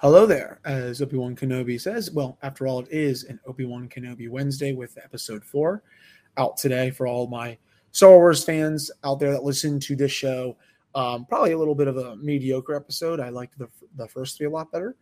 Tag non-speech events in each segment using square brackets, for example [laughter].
Hello there, as Obi Wan Kenobi says. Well, after all, it is an Obi Wan Kenobi Wednesday with episode four out today for all my Star Wars fans out there that listen to this show. Um, probably a little bit of a mediocre episode. I liked the, the first three a lot better,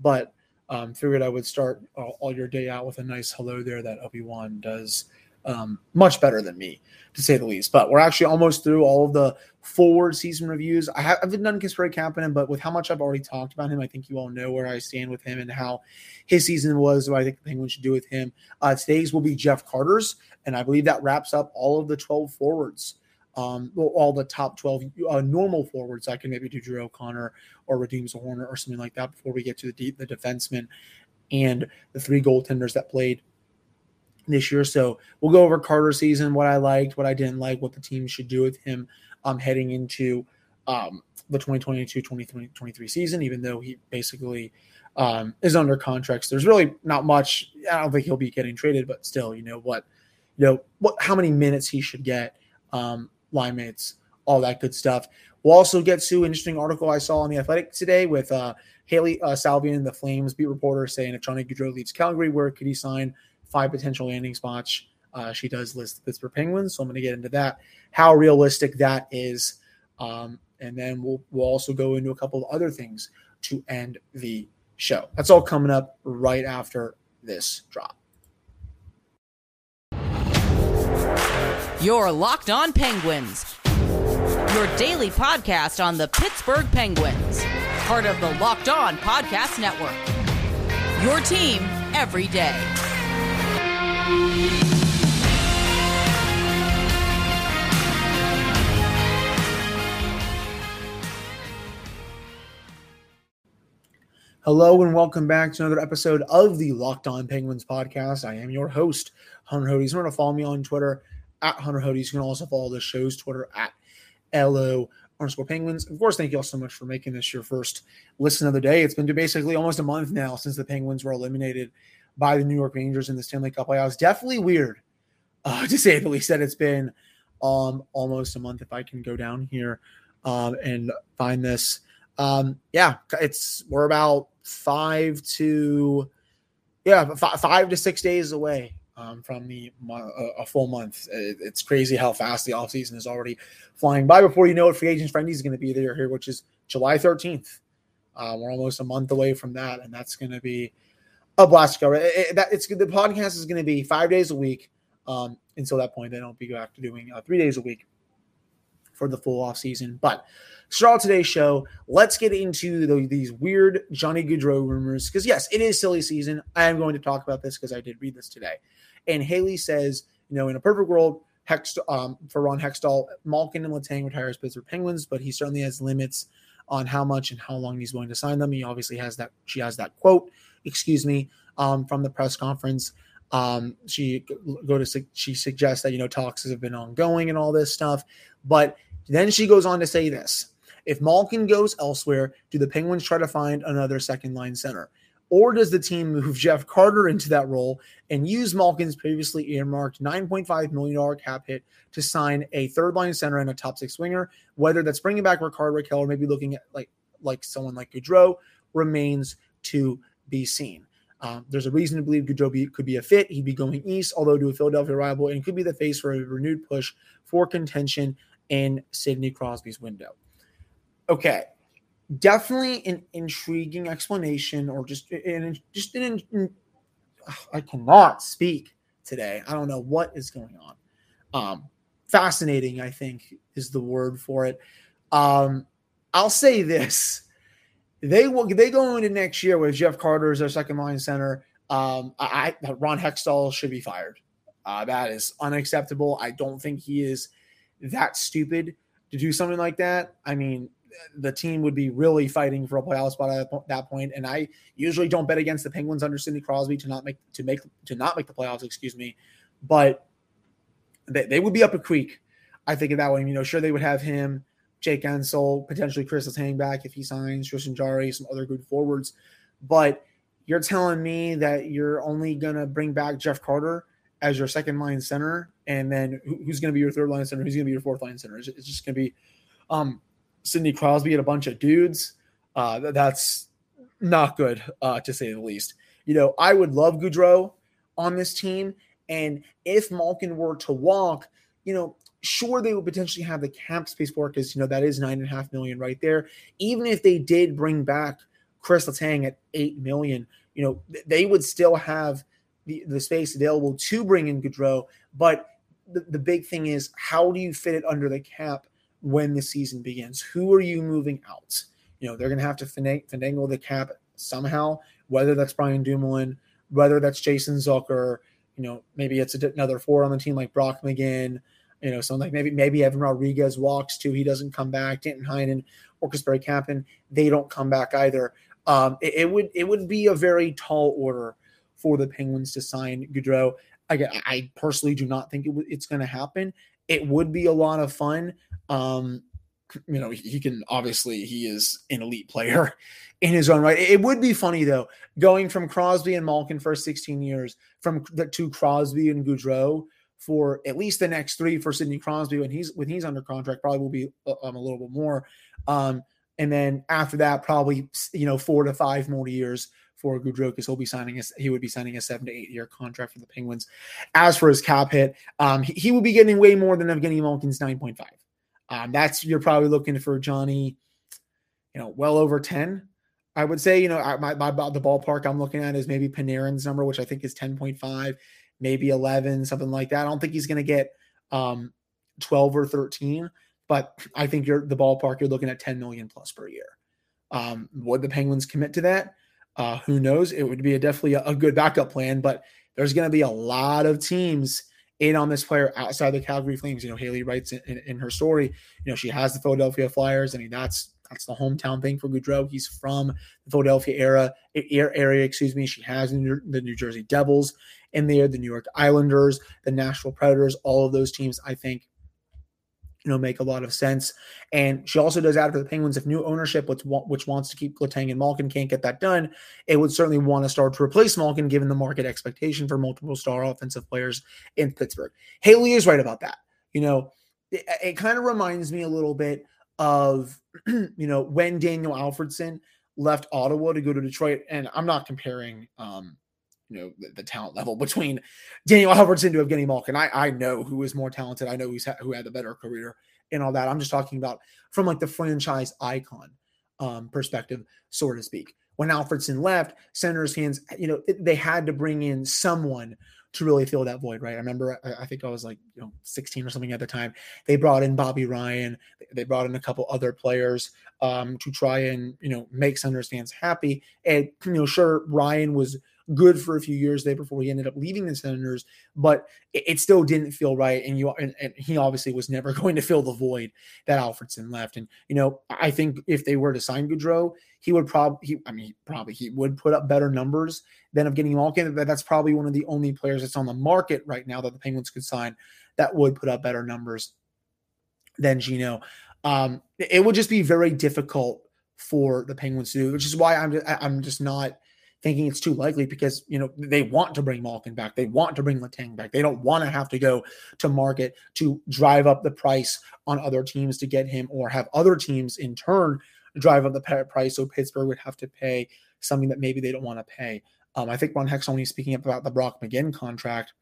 but um, figured I would start all, all your day out with a nice hello there that Obi Wan does um, much better than me, to say the least. But we're actually almost through all of the forward season reviews. I have, I've done Kasperi Kapanen, but with how much I've already talked about him, I think you all know where I stand with him and how his season was, what I think the Penguins should do with him. Uh, today's will be Jeff Carter's, and I believe that wraps up all of the 12 forwards. Um, all the top 12 uh, normal forwards. I can maybe do Drew O'Connor or Radim Zohorna or something like that before we get to the, the defensemen and the three goaltenders that played this year. So we'll go over Carter's season, what I liked, what I didn't like, what the team should do with him um, heading into um, the 2022-2023 season, even though he basically um, is under contracts. There's really not much. I don't think he'll be getting traded, but still, you know what, you know what, how many minutes he should get, um, line mates, all that good stuff. We'll also get to an interesting article I saw on the Athletic today with uh, Hailey uh, Salvian, the Flames beat reporter, saying if Johnny Gaudreau leaves Calgary, where could he sign? Five potential landing spots. Uh, she does list the Pittsburgh Penguins, so I'm going to get into that, how realistic that is, um, and then we'll we'll also go into a couple of other things to end the show. That's all coming up right after this drop. Your Locked On Penguins, your daily podcast on the Pittsburgh Penguins, part of the Locked On Podcast Network. Your team every day. Hello and welcome back to another episode of the Locked On Penguins podcast. I am your host, Hunter Hodes. Remember to follow me on Twitter at Hunter Hodes. You can also follow the show's Twitter at LO underscore Penguins. Of course, thank you all so much for making this your first listen of the day. It's been basically almost a month now since the Penguins were eliminated by the New York Rangers in the Stanley Cup playoffs. Definitely weird, uh, [laughs] to say the least, that it's been um, almost a month. If I can go down here um, and find this, um, yeah, it's we're about five to yeah f- five to six days away um, from the a full month. It's crazy how fast the offseason is already flying by. Before you know it, free agents friendly is going to be there here, which is July 13th. Uh, we're almost a month away from that, and that's going to be a blast cover. It, it, that, it's the podcast is going to be five days a week. Um, until that point, then I'll be back to doing uh, three days a week for the full off season. But start today's show. Let's get into the, these weird Johnny Gaudreau rumors because yes, it is silly season. I am going to talk about this because I did read this today. And Hailey says, you know, in a perfect world, Hext, um, for Ron Hextall, Malkin and Letang retires Pittsburgh Penguins, but he certainly has limits on how much and how long he's willing to sign them. He obviously has that. She has that quote excuse me, um, from the press conference. Um, she go to she suggests that you know talks have been ongoing and all this stuff, but then she goes on to say this: If Malkin goes elsewhere, do the Penguins try to find another second line center? Or does the team move [laughs] Jeff Carter into that role and use Malkin's previously earmarked $9.5 million cap hit to sign a third line center and a top six winger? Whether that's bringing back Rickard Rakell or maybe looking at like like someone like Gaudreau remains to be seen. Um, there's a reason to believe Gaudreau could be a fit. He'd be going east, although to a Philadelphia rival, and could be the face for a renewed push for contention in Sidney Crosby's window. Okay, definitely an intriguing explanation, or just an just an. I cannot speak today. I don't know what is going on. Um, fascinating, I think, is the word for it. Um, I'll say this they will they go into next year with Jeff Carter as their second line center. Um, I, I Ron Hextall should be fired. Uh, that is unacceptable. I don't think he is that stupid to do something like that. I mean, the team would be really fighting for a playoff spot at that point. And I usually don't bet against the Penguins under Sidney Crosby to not make to make to not make the playoffs. Excuse me, but they, they would be up a creek. I think of that way. You know, sure they would have him. Jake Guentzel, potentially Chris back if he signs, Tristan Jarry, some other good forwards. But you're telling me that you're only going to bring back Jeff Carter as your second line center, and then who's going to be your third line center? Who's going to be your fourth line center? It's just going to be um, Sidney Crosby and a bunch of dudes. Uh, that's not good, uh, to say the least. You know, I would love Gaudreau on this team. And if Malkin were to walk, you know, sure they would potentially have the cap space for because you know that is nine and a half million right there. Even if they did bring back Kris Letang at eight million, you know, they would still have the, the space available to bring in Gaudreau. But the, the big thing is how do you fit it under the cap when the season begins? Who are you moving out? You know, they're gonna have to finagle the cap somehow, whether that's Brian Dumoulin, whether that's Jason Zucker, you know, maybe it's another four on the team like Brock McGinn, you know, something like maybe maybe Evan Rodrigues walks too. He doesn't come back. Danton Heinen or Kasperi Kapanen, they don't come back either. Um, it, it, would it would be a very tall order for the Penguins to sign Gaudreau. I, I personally do not think it, it's going to happen. It would be a lot of fun. Um, you know, he can obviously he is an elite player [laughs] in his own right. It would be funny though, going from Crosby and Malkin for 16 years, from the to Crosby and Gaudreau for at least the next three for Sidney Crosby when he's when he's under contract, probably will be uh, um, a little bit more. Um, and then after that, probably you know four to five more years for Gaudreau because he'll be signing a, he would be signing a seven to eight year contract for the Penguins. As for his cap hit, um, he, he will be getting way more than Evgeny Malkin's nine point five. Um, that's you're probably looking for Johnny, you know, well over ten. I would say, you know, my, my the ballpark I'm looking at is maybe Panarin's number, which I think is 10.5, maybe 11, something like that. I don't think he's going to get um, 12 or 13, but I think you're the ballpark you're looking at 10 million plus per year. Um, would the Penguins commit to that? Uh, who knows? It would be a, definitely a, a good backup plan, but there's going to be a lot of teams in on this player outside the Calgary Flames. You know, Hailey writes in, in, in, her story, you know, she has the Philadelphia Flyers. I mean, that's that's the hometown thing for Gaudreau. He's from the Philadelphia era area, excuse me. She has the New Jersey Devils in there, the New York Islanders, the Nashville Predators, all of those teams. I think you know make a lot of sense. And she also does add for the Penguins if new ownership, which, which wants to keep Letang and Malkin, can't get that done, it would certainly want to start to replace Malkin given the market expectation for multiple star offensive players in Pittsburgh. Hailey is right about that. You know, it, it kind of reminds me a little bit of [clears throat] you know when Daniel Alfredsson left Ottawa to go to Detroit, and I'm not comparing um, you know the, the, talent level [laughs] between Daniel Alfredsson to Evgeny Malkin. I I know who is more talented. I know who's ha- who had the better career and all that. I'm just talking about from like the franchise icon um, perspective, so to speak. When Alfredsson left, Senators fans, you know, they had to bring in someone to really fill that void, right? I remember, I, I, think I was like, you know, 16 or something at the time. They brought in Bobby Ryan. They brought in a couple other players um, to try and, you know, make Senators fans happy. And, you know, sure, Ryan was good for a few years there before he ended up leaving the Senators, but it, it still didn't feel right. And you and, and, he obviously was never [laughs] going to fill the void that Alfredsson left. And you know, I think if they were to sign Gaudreau, he would probably I mean probably he would put up better numbers than Evgeny Malkin. That's probably one of the only players that's on the market right now that the Penguins could sign that would put up better numbers than Gino. Um, it would just be very difficult for the Penguins to do, which is why I'm I'm just not thinking it's too likely because you know they want to bring Malkin back, they want to bring Letang back, they don't want to have to go to market to drive up the price on other teams to get him, or have other teams in turn drive up the price, so Pittsburgh would have to pay something that maybe they don't want to pay. Um, I think Ron Hex only speaking up about the Brock McGinn contract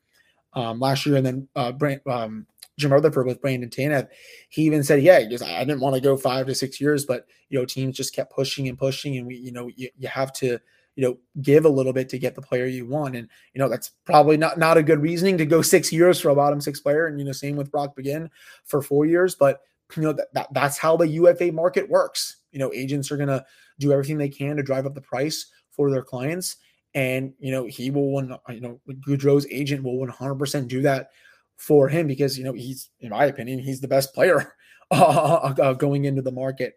um, last year, and then uh, Brand, um, Jim Rutherford with Brandon Tanev, he even said, "Yeah, just, I didn't want to go five to six years, but you know, teams just kept pushing and pushing, and we, you know, you, you have to." You know give a little bit to get the player you want. And you know that's probably not not a good reasoning to go [laughs] six years for a bottom six player. And you know same with Brock McGinn for four years. But you know that, that that's how the UFA market works. You know agents are going to do everything they can to drive up the price for their clients. And you know he will one, you know Gaudreau's agent will 100% do that for him because you know he's in my opinion he's the best player [laughs] uh, going into the market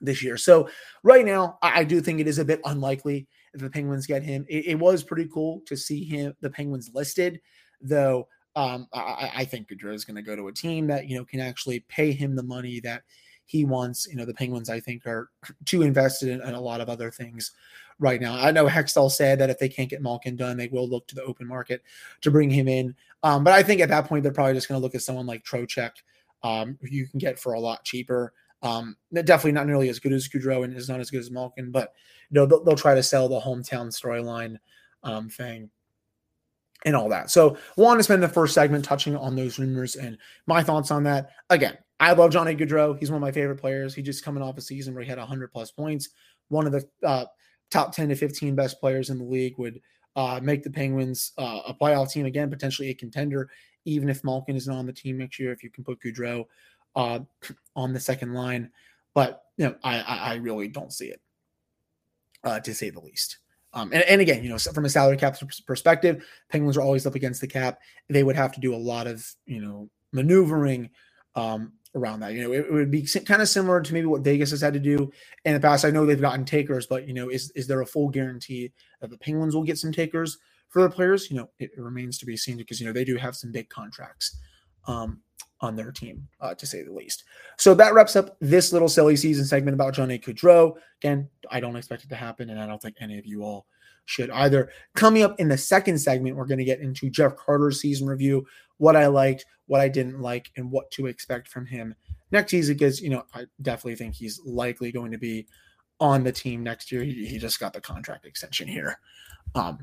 this year. So right now, I, do think it is a bit unlikely if the Penguins get him. It, it was pretty cool to see him, the Penguins listed, though. Um, I, I think Gaudreau is going to go to a team that you know can actually pay him the money that he wants. You know, the Penguins, I think, are [clears throat] too invested in, in a lot of other things right now. I know Hextall said that if they can't get Malkin done, they will look to the open market to bring him in. Um, but I think at that point, they're probably just going to look at someone like Trocheck, um, you can get for a lot cheaper Um, definitely not nearly as good as Gaudreau and is not as good as Malkin, but you know they'll, they'll try to sell the hometown storyline um, thing and all that. So, want to spend the first segment touching on those rumors and my thoughts on that. Again, I love Johnny Gaudreau. He's one of my favorite players. He just coming off a season where he had 100 plus points. One of the uh, top 10 to 15 best players in the league would uh, make the Penguins uh, a playoff team again, potentially a contender, even if Malkin isn't on the team next year. If you can put Gaudreau uh, on the second line, but you know, I, I really don't see it, uh, to say the least. Um, and, and, again, you know, from a salary cap perspective, Penguins are always up against the cap. They would have to do a lot of, you know, maneuvering um, around that. You know, it, it, would be kind of similar to maybe what Vegas has had to do in the past. I know they've gotten takers, but you know, is is there a full guarantee that the Penguins will get some takers for their players? You know, it, it remains to be seen because you know they do have some big contracts um, on their team, uh, to say the least. So that wraps up this little silly season segment about Johnny Gaudreau. Again, I don't expect it to happen, and I don't think any of you all should either. Coming up in the second segment, we're going to get into Jeff Carter's season review, what I liked, what I didn't like, and what to expect from him next season. Because, you know, I definitely think he's likely going to be on the team next year. He, he just got the contract extension here, um,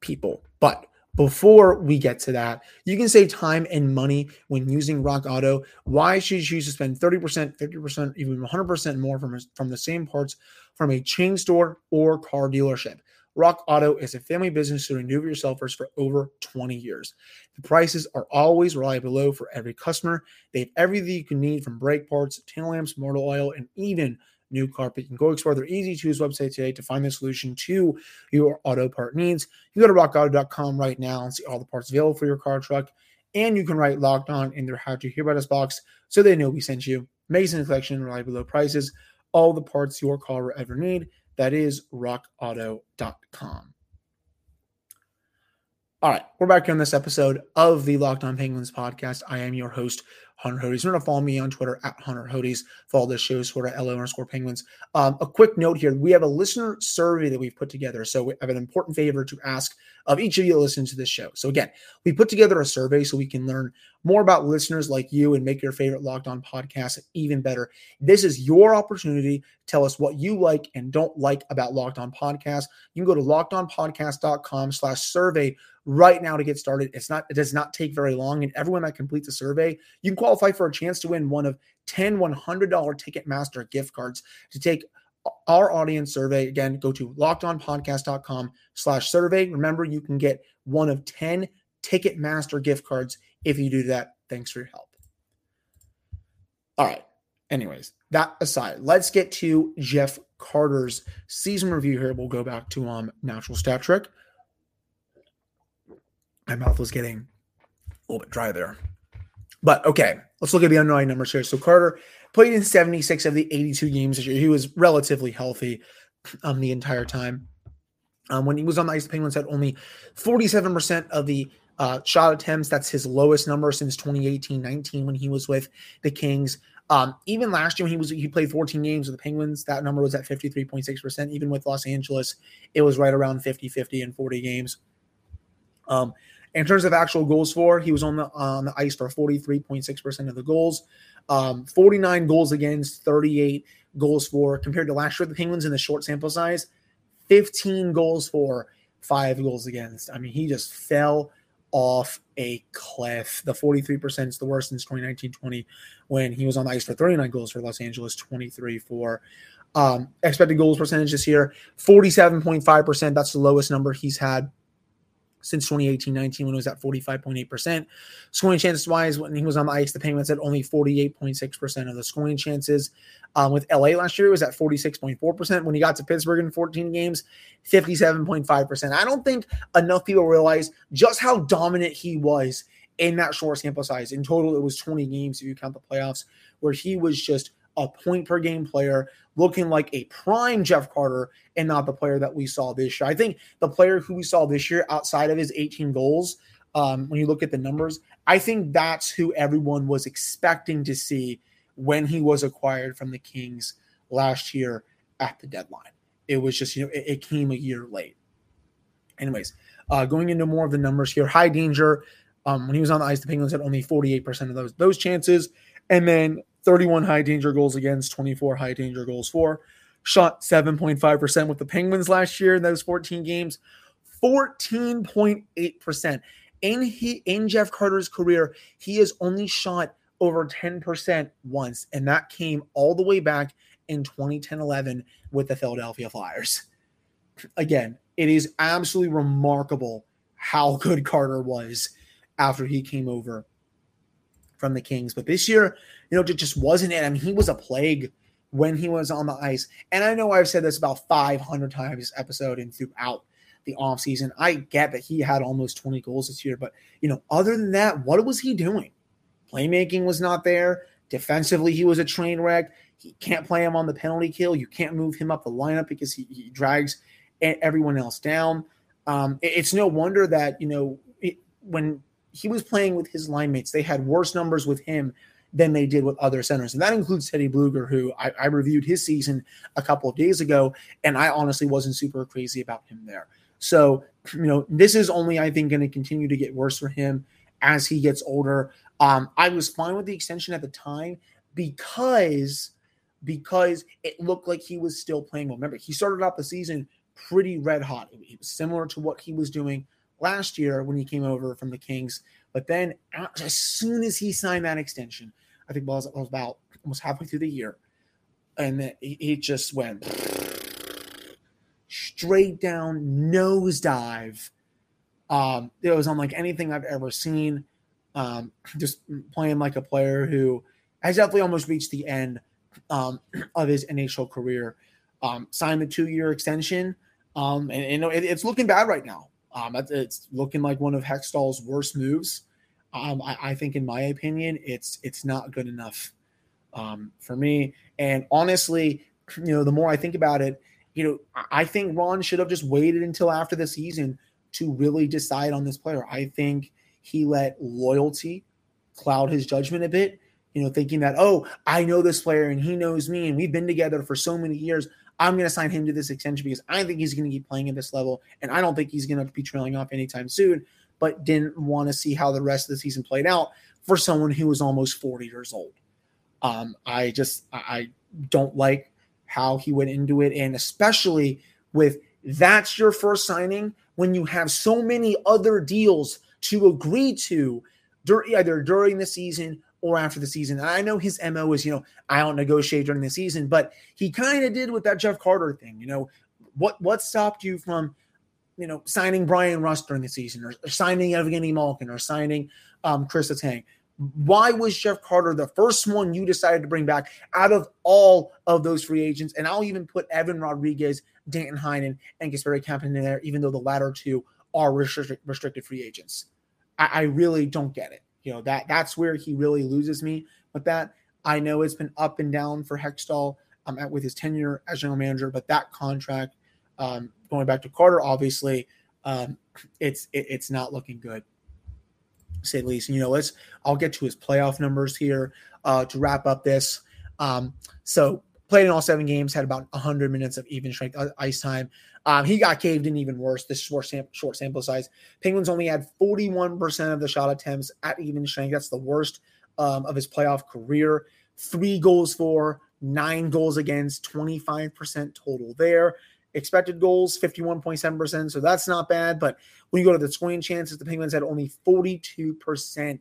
people. But before we get to that, you can save time and money when using Rock Auto. Why should you choose to spend 30%, 50%, even 100% more from, from the same parts from a chain store or car dealership? Rock Auto is a family business serving do it yourselfers for over 20 years. The prices are always reliably low for every customer. They have everything you can need from brake parts, tail lamps, motor oil, and even new carpet. You can go explore their easy to use website today to find the solution to your auto part needs. You go to rockauto.com right now and see all the parts available for your car truck. And you can write locked on in their how to hear about us box so they know we sent you. Amazing collection, reliable low prices, all the parts your car will ever need. That is rockauto.com. All right, we're back here on this episode of the Locked On Penguins podcast. I am your host, Hunter Hodes. Remember to follow me on Twitter at Hunter Hodes. Follow the show, sort of LO underscore Penguins. Um, a quick note here: we have a listener survey that we've put together. So we have an important favor to ask of each of you that listen to this show. So again, we put together a survey so we can learn more about listeners like you and make your favorite Locked On podcast even better. This is your opportunity. Tell us what you like and don't like about Locked On Podcast. You can go to lockedonpodcast.com slash survey right now to get started. It's not, it does not take very long. And everyone that completes the survey, you can qualify for a chance to win one of 10 $100 Ticketmaster gift cards to take our audience survey. Again, go to lockedonpodcast.com slash survey. Remember, you can get one of 10 Ticketmaster gift cards if you do that. Thanks for your help. All right. Anyways, that aside, let's get to Jeff Carter's season review here. We'll go back to um natural stat trick. My mouth was getting a little bit dry there. But okay, let's look at the underlying numbers here. So Carter played in 76 of the 82 games this year. He was relatively healthy um, the entire time. Um, when he was on the ice, the Penguins had only 47% of the uh, shot attempts. That's his lowest number since 2018-19 when he was with the Kings. Um, even last year when he was he played 14 games with the Penguins, that number was at 53.6%. Even with Los Angeles, it was right around 50-50 in 40 games. Um, in terms of actual goals for, he was on the on the ice for 43.6% of the goals, um, 49 goals against, 38 goals for. Compared to last year, the Penguins in the short sample size, 15 goals for, five goals against. I mean, he just fell off a cliff. The 43% is the worst since 2019-20 when he was on the ice for 39 goals for Los Angeles, 23 for um, expected goals percentage this year, 47.5%. That's the lowest number he's had since 2018-19 when it was at 45.8%. Scoring chances wise, when he was on the ice, the Penguins had only 48.6% of the scoring chances. Um, with LA last year, it was at 46.4%. When he got to Pittsburgh in 14 games, 57.5%. I don't think enough people realize just how dominant he was in that short sample size. In total, it was 20 games if you count the playoffs, where he was just a point per game player, looking like a prime Jeff Carter and not the player that we saw this year. I think the player who we saw this year outside of his 18 goals, um, when you look at the numbers, I think that's who everyone was expecting to see when he was acquired from the Kings last year at the deadline. It was just, you know, it, it came a year late. Anyways, uh, going into more of the numbers here, high danger. Um, when he was on the ice, the Penguins had only 48% of those those chances. And then 31 high danger goals against, 24 high danger goals for. Shot 7.5% with the Penguins last year in those 14 games. 14.8%. In he in Jeff Carter's career, he has only shot over 10% once, and that came all the way back in 2010-11 with the Philadelphia Flyers. Again, it is absolutely remarkable how good Carter was after he came over from the Kings. But this year, you know, it just wasn't it. I mean, he was a plague when he was on the ice. And I know I've said this about 500 times this episode and throughout the offseason. I get that he had almost 20 goals this year, but you know, other than that, what was he doing? Playmaking was not there. Defensively, he was a train wreck. He can't play him on the penalty kill. You can't move him up the lineup because he, he drags everyone else down. Um, it, it's no wonder that you know it, when he was playing with his line mates, they had worse numbers with him than they did with other centers. And that includes Teddy Blueger, who I, I, reviewed his season a couple of days ago, and I honestly wasn't super crazy about him there. So, you know, this is only, I think, going to continue to get worse for him as he gets older. Um, I was fine with the extension at the time because because it looked like he was still playing well. Remember, he started out the season pretty red hot. It was similar to what he was doing last year when he came over from the Kings. But then, as soon as he signed that extension, I think it was, about almost halfway through the year, and he just went straight down nosedive. Um, it was unlike anything I've ever seen. Um, just playing like a player who has definitely almost reached the end um, [clears throat] of his NHL career. Um, signed the two-year extension, um, and, and it, it's looking bad right now. Um, it's looking like one of Hextall's worst moves. Um, I, I, think, in my opinion, it's it's not good enough um, for me. And honestly, you know, the more I think about it, you know, I think Ron should have just waited until after the season to really decide on this player. I think he let loyalty cloud his judgment a bit. You know, thinking that, oh, I know this player and he knows me and we've been together for so many years. I'm going to sign him to this extension because I think he's going to keep playing at this level, and I don't think he's going to be trailing off anytime soon. But didn't want to see how the rest of the season played out for someone who was almost 40 years old. Um, I just I don't like how he went into it, and especially with that's your first signing when you have so many other deals to agree to during either during the season or after the season. And I know his MO is, you know, I don't negotiate during the season, but he kind of did with that Jeff Carter thing. You know, what what stopped you from, you know, signing Bryan Rust during the season or, or signing Evgeny Malkin or signing um, Kris Letang? Why was Jeff Carter the first one you decided to bring back out of all of those free agents? And I'll even put Evan Rodrigues, Danton Heinen, and Kasperi Kapanen in there, even though the latter two are restricted, restricted free agents. I, I really don't get it. You know, that that's where he really loses me with that. I know it's been up and down for Hextall um, at, with his tenure as general manager, but that contract, um, going back to Carter, obviously, um, it's it, it's not looking good, say the least. And, you know, let's I'll get to his playoff numbers here uh, to wrap up this. Um, so played in all seven games, had about 100 minutes of even strength uh, ice time. Um, he got caved in even worse. This short, short sample size. Penguins only had 41% of the shot attempts at even strength. That's the worst um, of his playoff career. Three goals for, nine goals against, 25% total there. Expected goals, 51.7%. So that's not bad. But when you go to the scoring chances, the Penguins had only 42%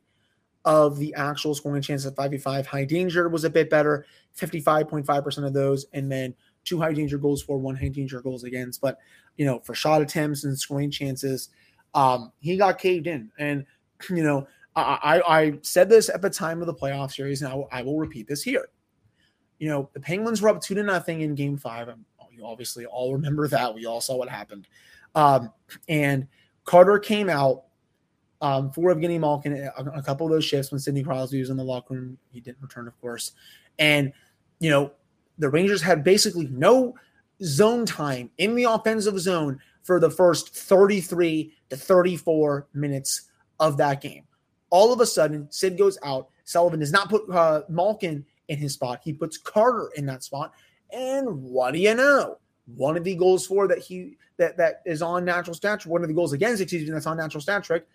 of the actual scoring chances at 5v5. High danger was a bit better, 55.5% of those. And then two high danger goals for, one high danger goals against. But, you know, for shot attempts and scoring chances, um, he got caved in. And, [clears throat] you know, I, I said this at the time of the playoff series, and I, will repeat this here. You know, the Penguins were up two to nothing in game five. You obviously all remember that. We all saw what happened. Um, and Carter came out um, for Evgeny Malkin a, a couple of those shifts when Sidney Crosby was in the locker room. He didn't return, of course. And, you know, the Rangers had basically no zone time in the offensive zone for the first 33 to 34 minutes of that game. All of a sudden, Sid goes out. Sullivan does not put uh, Malkin in his spot. He puts Carter in that spot. And what do you know? One of the goals for that he that that is on natural stat one of the goals against, excuse me, that's on natural stat trick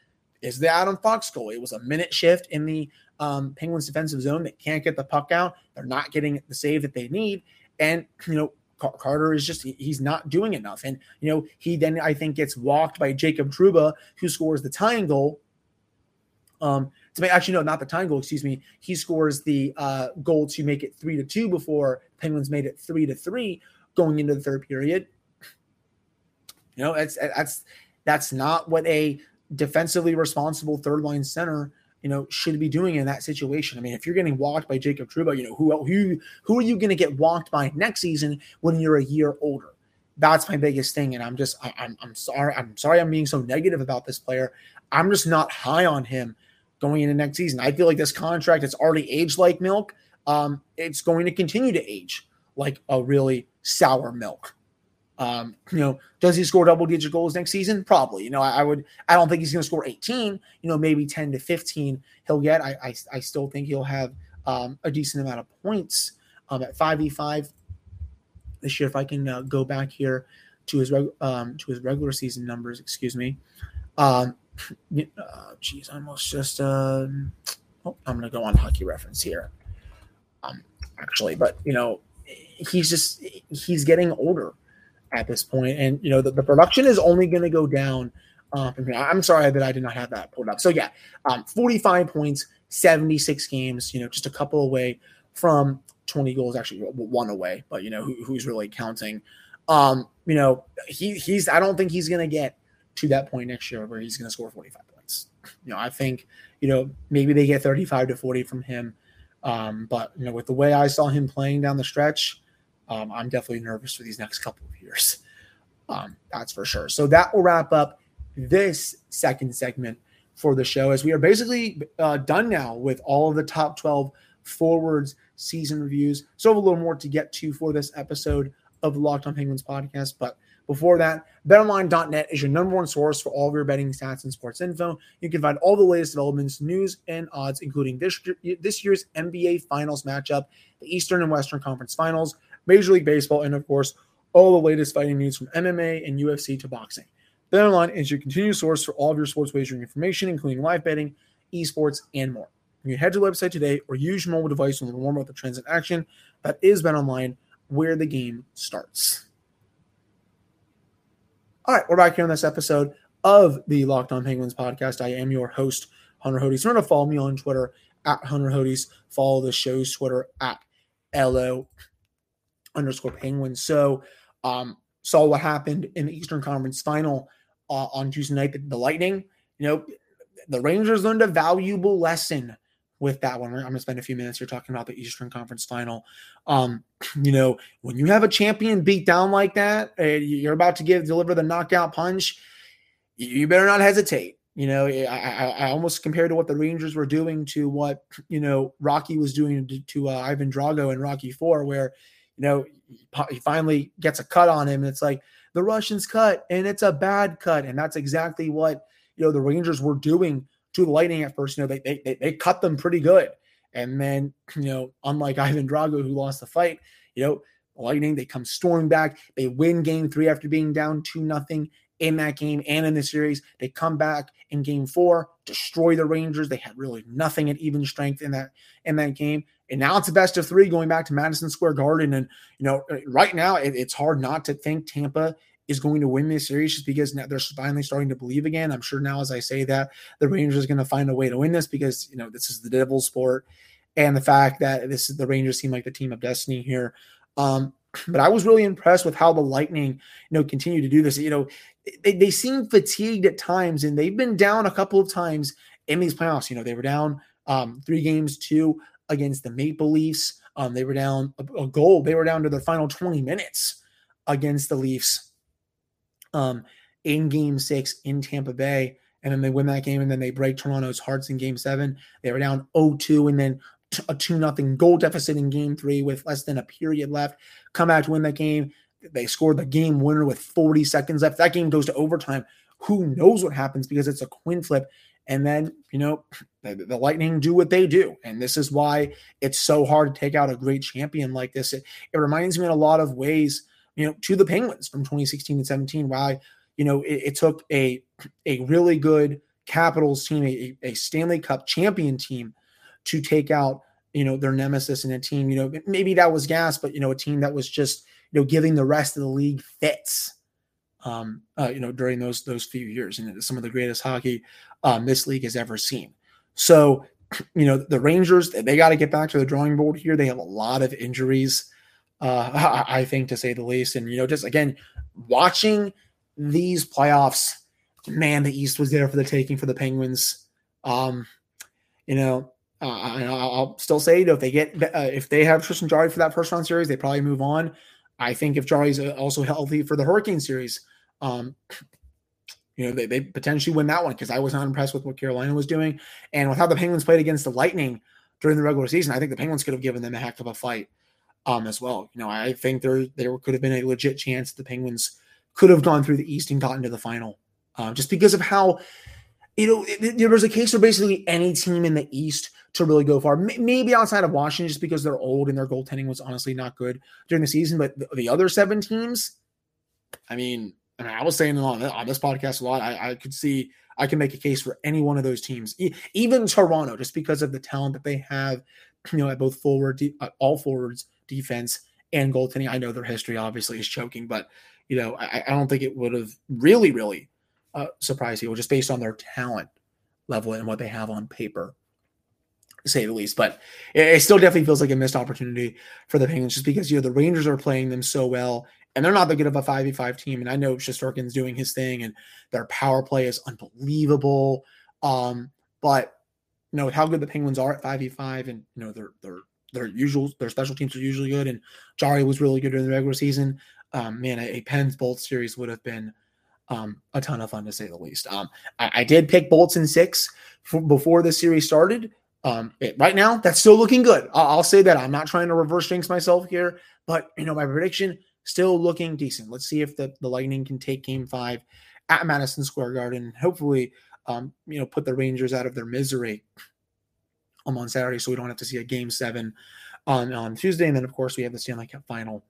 is the Adam Fox goal. It was a minute shift in the um, Penguins defensive zone. They can't get the puck out. They're not getting the save that they need. And, you know, Carter is just he's not doing enough. And you know, he then I think gets walked by Jacob Trouba, who scores the tying goal. Um, to make actually no, not the tying goal, excuse me. He scores the uh, goal to make it three to two before Penguins made it three to three going into the third period. You know, that's that's that's not what a defensively responsible third line center you know, should be doing in that situation. I mean, if you're getting walked by Jacob Trouba, you know, who who who are you going to get walked by next season when you're a year older? That's my biggest thing, and I'm just I, I'm I'm sorry I'm sorry I'm being so negative about this player. I'm just not high on him going into next season. I feel like this contract it's already aged like milk. Um, it's going to continue to age like a really sour milk. Um, you know, does he score double digit goals next season? Probably. You know, I, I would. I don't think he's going to score 18. You know, maybe 10 to 15 he'll get. I I, I still think he'll have um, a decent amount of points um, at 5v5 this year. If I can uh, go back here to his reg- um, to his regular season numbers, excuse me. Um, uh, geez, I almost just. Uh, oh, I'm going to go on hockey reference here. Um, actually, but you know, he's just he's getting older at this point, and you know the, the production is only going to go down. Uh, I'm sorry that I did not have that pulled up. So yeah, um, 45 points, 76 games. You know, just a couple away from 20 goals. Actually, one away, but you know who, who's really counting. Um, you know, he he's. I don't think he's going to get to that point next year where he's going to score 45 points. You know, I think you know maybe they get 35 to 40 from him. Um, but you know, with the way I saw him playing down the stretch, um, I'm definitely nervous for these next couple of years. Um, that's for sure. So that will wrap up this second segment for the show as we are basically uh, done now with all of the top 12 forwards season reviews. So a little more to get to for this episode of the Locked On Penguins podcast. But before that, betonline.net is your number one source for all of your betting stats and sports info. You can find all the latest developments, news, and odds, including this, this year's NBA Finals matchup, the Eastern and Western Conference Finals, Major League Baseball, and of course, all the latest fighting news from MMA and UFC to boxing. BetOnline is your continued source for all of your sports wagering information, including live betting, esports, and more. You head to the website today or use your mobile device to learn more about the trends in action. That is BetOnline, where the game starts. All right, we're back here on this episode of the Locked On Penguins podcast. I am your host, Hunter Hodes. Remember to follow me on Twitter at Hunter Hodes. Follow the show's Twitter at LO underscore Penguins. So, um, saw what happened in the Eastern Conference final uh, on Tuesday night. The, the, Lightning, you know, the Rangers learned a valuable lesson with that one. I'm going to spend a few minutes here talking about the Eastern Conference final. Um, [clears throat] you know, when you have a champion beat down like that, uh, you're about to give deliver the knockout punch. You better not hesitate. You know, I, I, I, almost compared to what the Rangers were doing to what you know Rocky was doing to, to uh, Ivan Drago in Rocky Four, where you know, he finally gets a cut on him. And it's like the Russians cut, and it's a bad cut. And that's exactly what, you know, the Rangers were doing to the Lightning at first. You know, they, they, they cut them pretty good. And then, you know, unlike [laughs] Ivan Drago, who lost the fight, you know, Lightning, they come storming back. They win game three after being down 2 nothing in that game and in the series. They come back in game four, destroy the Rangers. They had really nothing at even strength in that in that game. And now it's a best of three going back to Madison Square Garden. And, you know, uh, right now it, it's hard not to think Tampa is going to win this series just because they're finally starting to believe again. I'm sure now, as I say that, the Rangers are going to find a way to win this because, you know, this is the devil's sport. And the fact that this is the Rangers seem like the team of destiny here. Um, [clears throat] but I was really impressed with how the Lightning, you know, continue to do this. You know, they, they seem fatigued at times and they've been down a couple of times in these playoffs. You know, they were down um, three games to against the Maple Leafs. Um, they were down a, a, goal. They were down to the final 20 minutes against the Leafs um, in game six in Tampa Bay. And then they win that game and then they break Toronto's hearts in game seven. They were down 0 2 and then a 2 nothing goal deficit in game three with less than a period left. Come back to win that game. They scored the game winner with 40 seconds left. That game goes to overtime. Who knows what happens because it's a coin flip. And then, you know, the, the, Lightning do what they do. And this is why it's so hard to take out a great champion like this. It, it reminds me in a lot of ways, you know, to the Penguins from 2016 and 17, why, you know, it, it took a, a really good Capitals team, a, a Stanley Cup champion team, to take out you know their nemesis in a team. You know maybe that was gas, but you know a team that was just you know giving the rest of the league fits. Um, uh, you know during those those few years, and some of the greatest hockey um, this league has ever seen. So [clears throat] you know the Rangers they got to get back to the drawing board here. They have a lot of injuries, uh, [laughs] I think to say the least. And you know just again watching these playoffs man, the East was there for the taking for the Penguins. Um, you know, uh, I'll still say, you know, if they get uh, if they have Tristan Jarry for that first round series, they probably move on. I think if Jarry's uh, also healthy for the Hurricane series, um, you know, they, they potentially win that one because I was not impressed with what Carolina was doing, and with how the Penguins played against the Lightning during the regular season, I think the Penguins could have given them a heck of a fight, um, as well. You know, I think there there could have been a legit chance the Penguins could have gone through the East and gotten to the final uh, just because of how you know it, there was a case for basically any team in the East to really go far. Maybe outside of Washington, just because they're old and their goaltending was honestly not good during the season. But the, the other seven teams, I mean, Mean, I was saying on, on this podcast a lot. I, I, could see I can make a case for any one of those teams, even Toronto, just because of the talent that they have. [clears throat] You know, at both forward, all forwards, defense, and goaltending. I know their history obviously is choking, but you know, I, I don't think it would have really, really uh, surprise people just based on their talent level and what they have on paper, to say the least. But it, it, still definitely feels like a missed opportunity for the Penguins just because you know the Rangers are playing them so well and they're not that good of a 5v5 team. And I know Shesterkin's doing his thing and their power play is unbelievable. Um, but you know, how good the Penguins are at 5v5 and you know, their their their usual their special teams are usually good and Jarry was really good during the regular season. Um, man, a, a Pens Bolt series would have been um, a ton of fun to say the least. Um, I, I did pick Bolts in six for, before the series started. Um, it, right now, that's still looking good. I'll, I'll, say that. I'm not trying to reverse jinx myself here, but you know my prediction still looking decent. Let's see if the, the Lightning can take Game Five at Madison Square Garden. Hopefully, um, you know, put the Rangers out of their misery um, on Saturday, so we don't have to see a Game Seven on on Tuesday. And then, of course, we have the Stanley Cup Final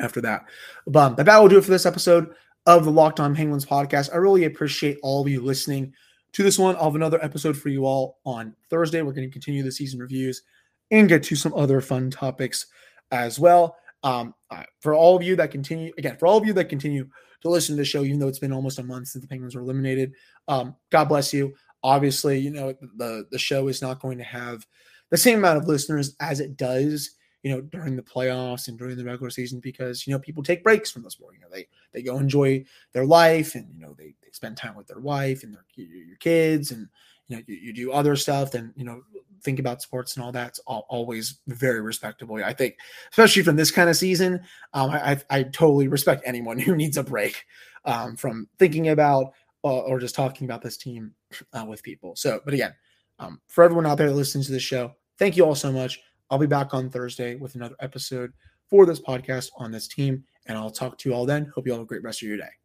after that. But that will do it for this episode of the Locked On Penguins podcast. I really appreciate all of you listening to this one. I'll have another episode for you all on Thursday. We're going to continue the season reviews and get to some other fun topics as well. Um, for all of you that continue, again, for all of you that continue to listen to the show, even though it's been almost a month since the Penguins were eliminated, um, God bless you. Obviously, you know the the show is not going to have the same amount of listeners as it does you know, during the playoffs and during the regular season because, you know, people take breaks from the sport. You know, they they go enjoy their life and, you know, they, they spend time with their wife and their your kids and, you know, you, you do other stuff and, you know, think about sports and all that's always very respectable. I think, especially from this kind of season, um, I, I, I totally respect anyone [laughs] who needs a break um, from thinking about uh, or just talking about this team uh, with people. So, but again, um, for everyone out there listening to this show, thank you all so much. I'll be back on Thursday with another episode for this podcast on this team, and I'll talk to you all then. Hope you all have a great rest of your day.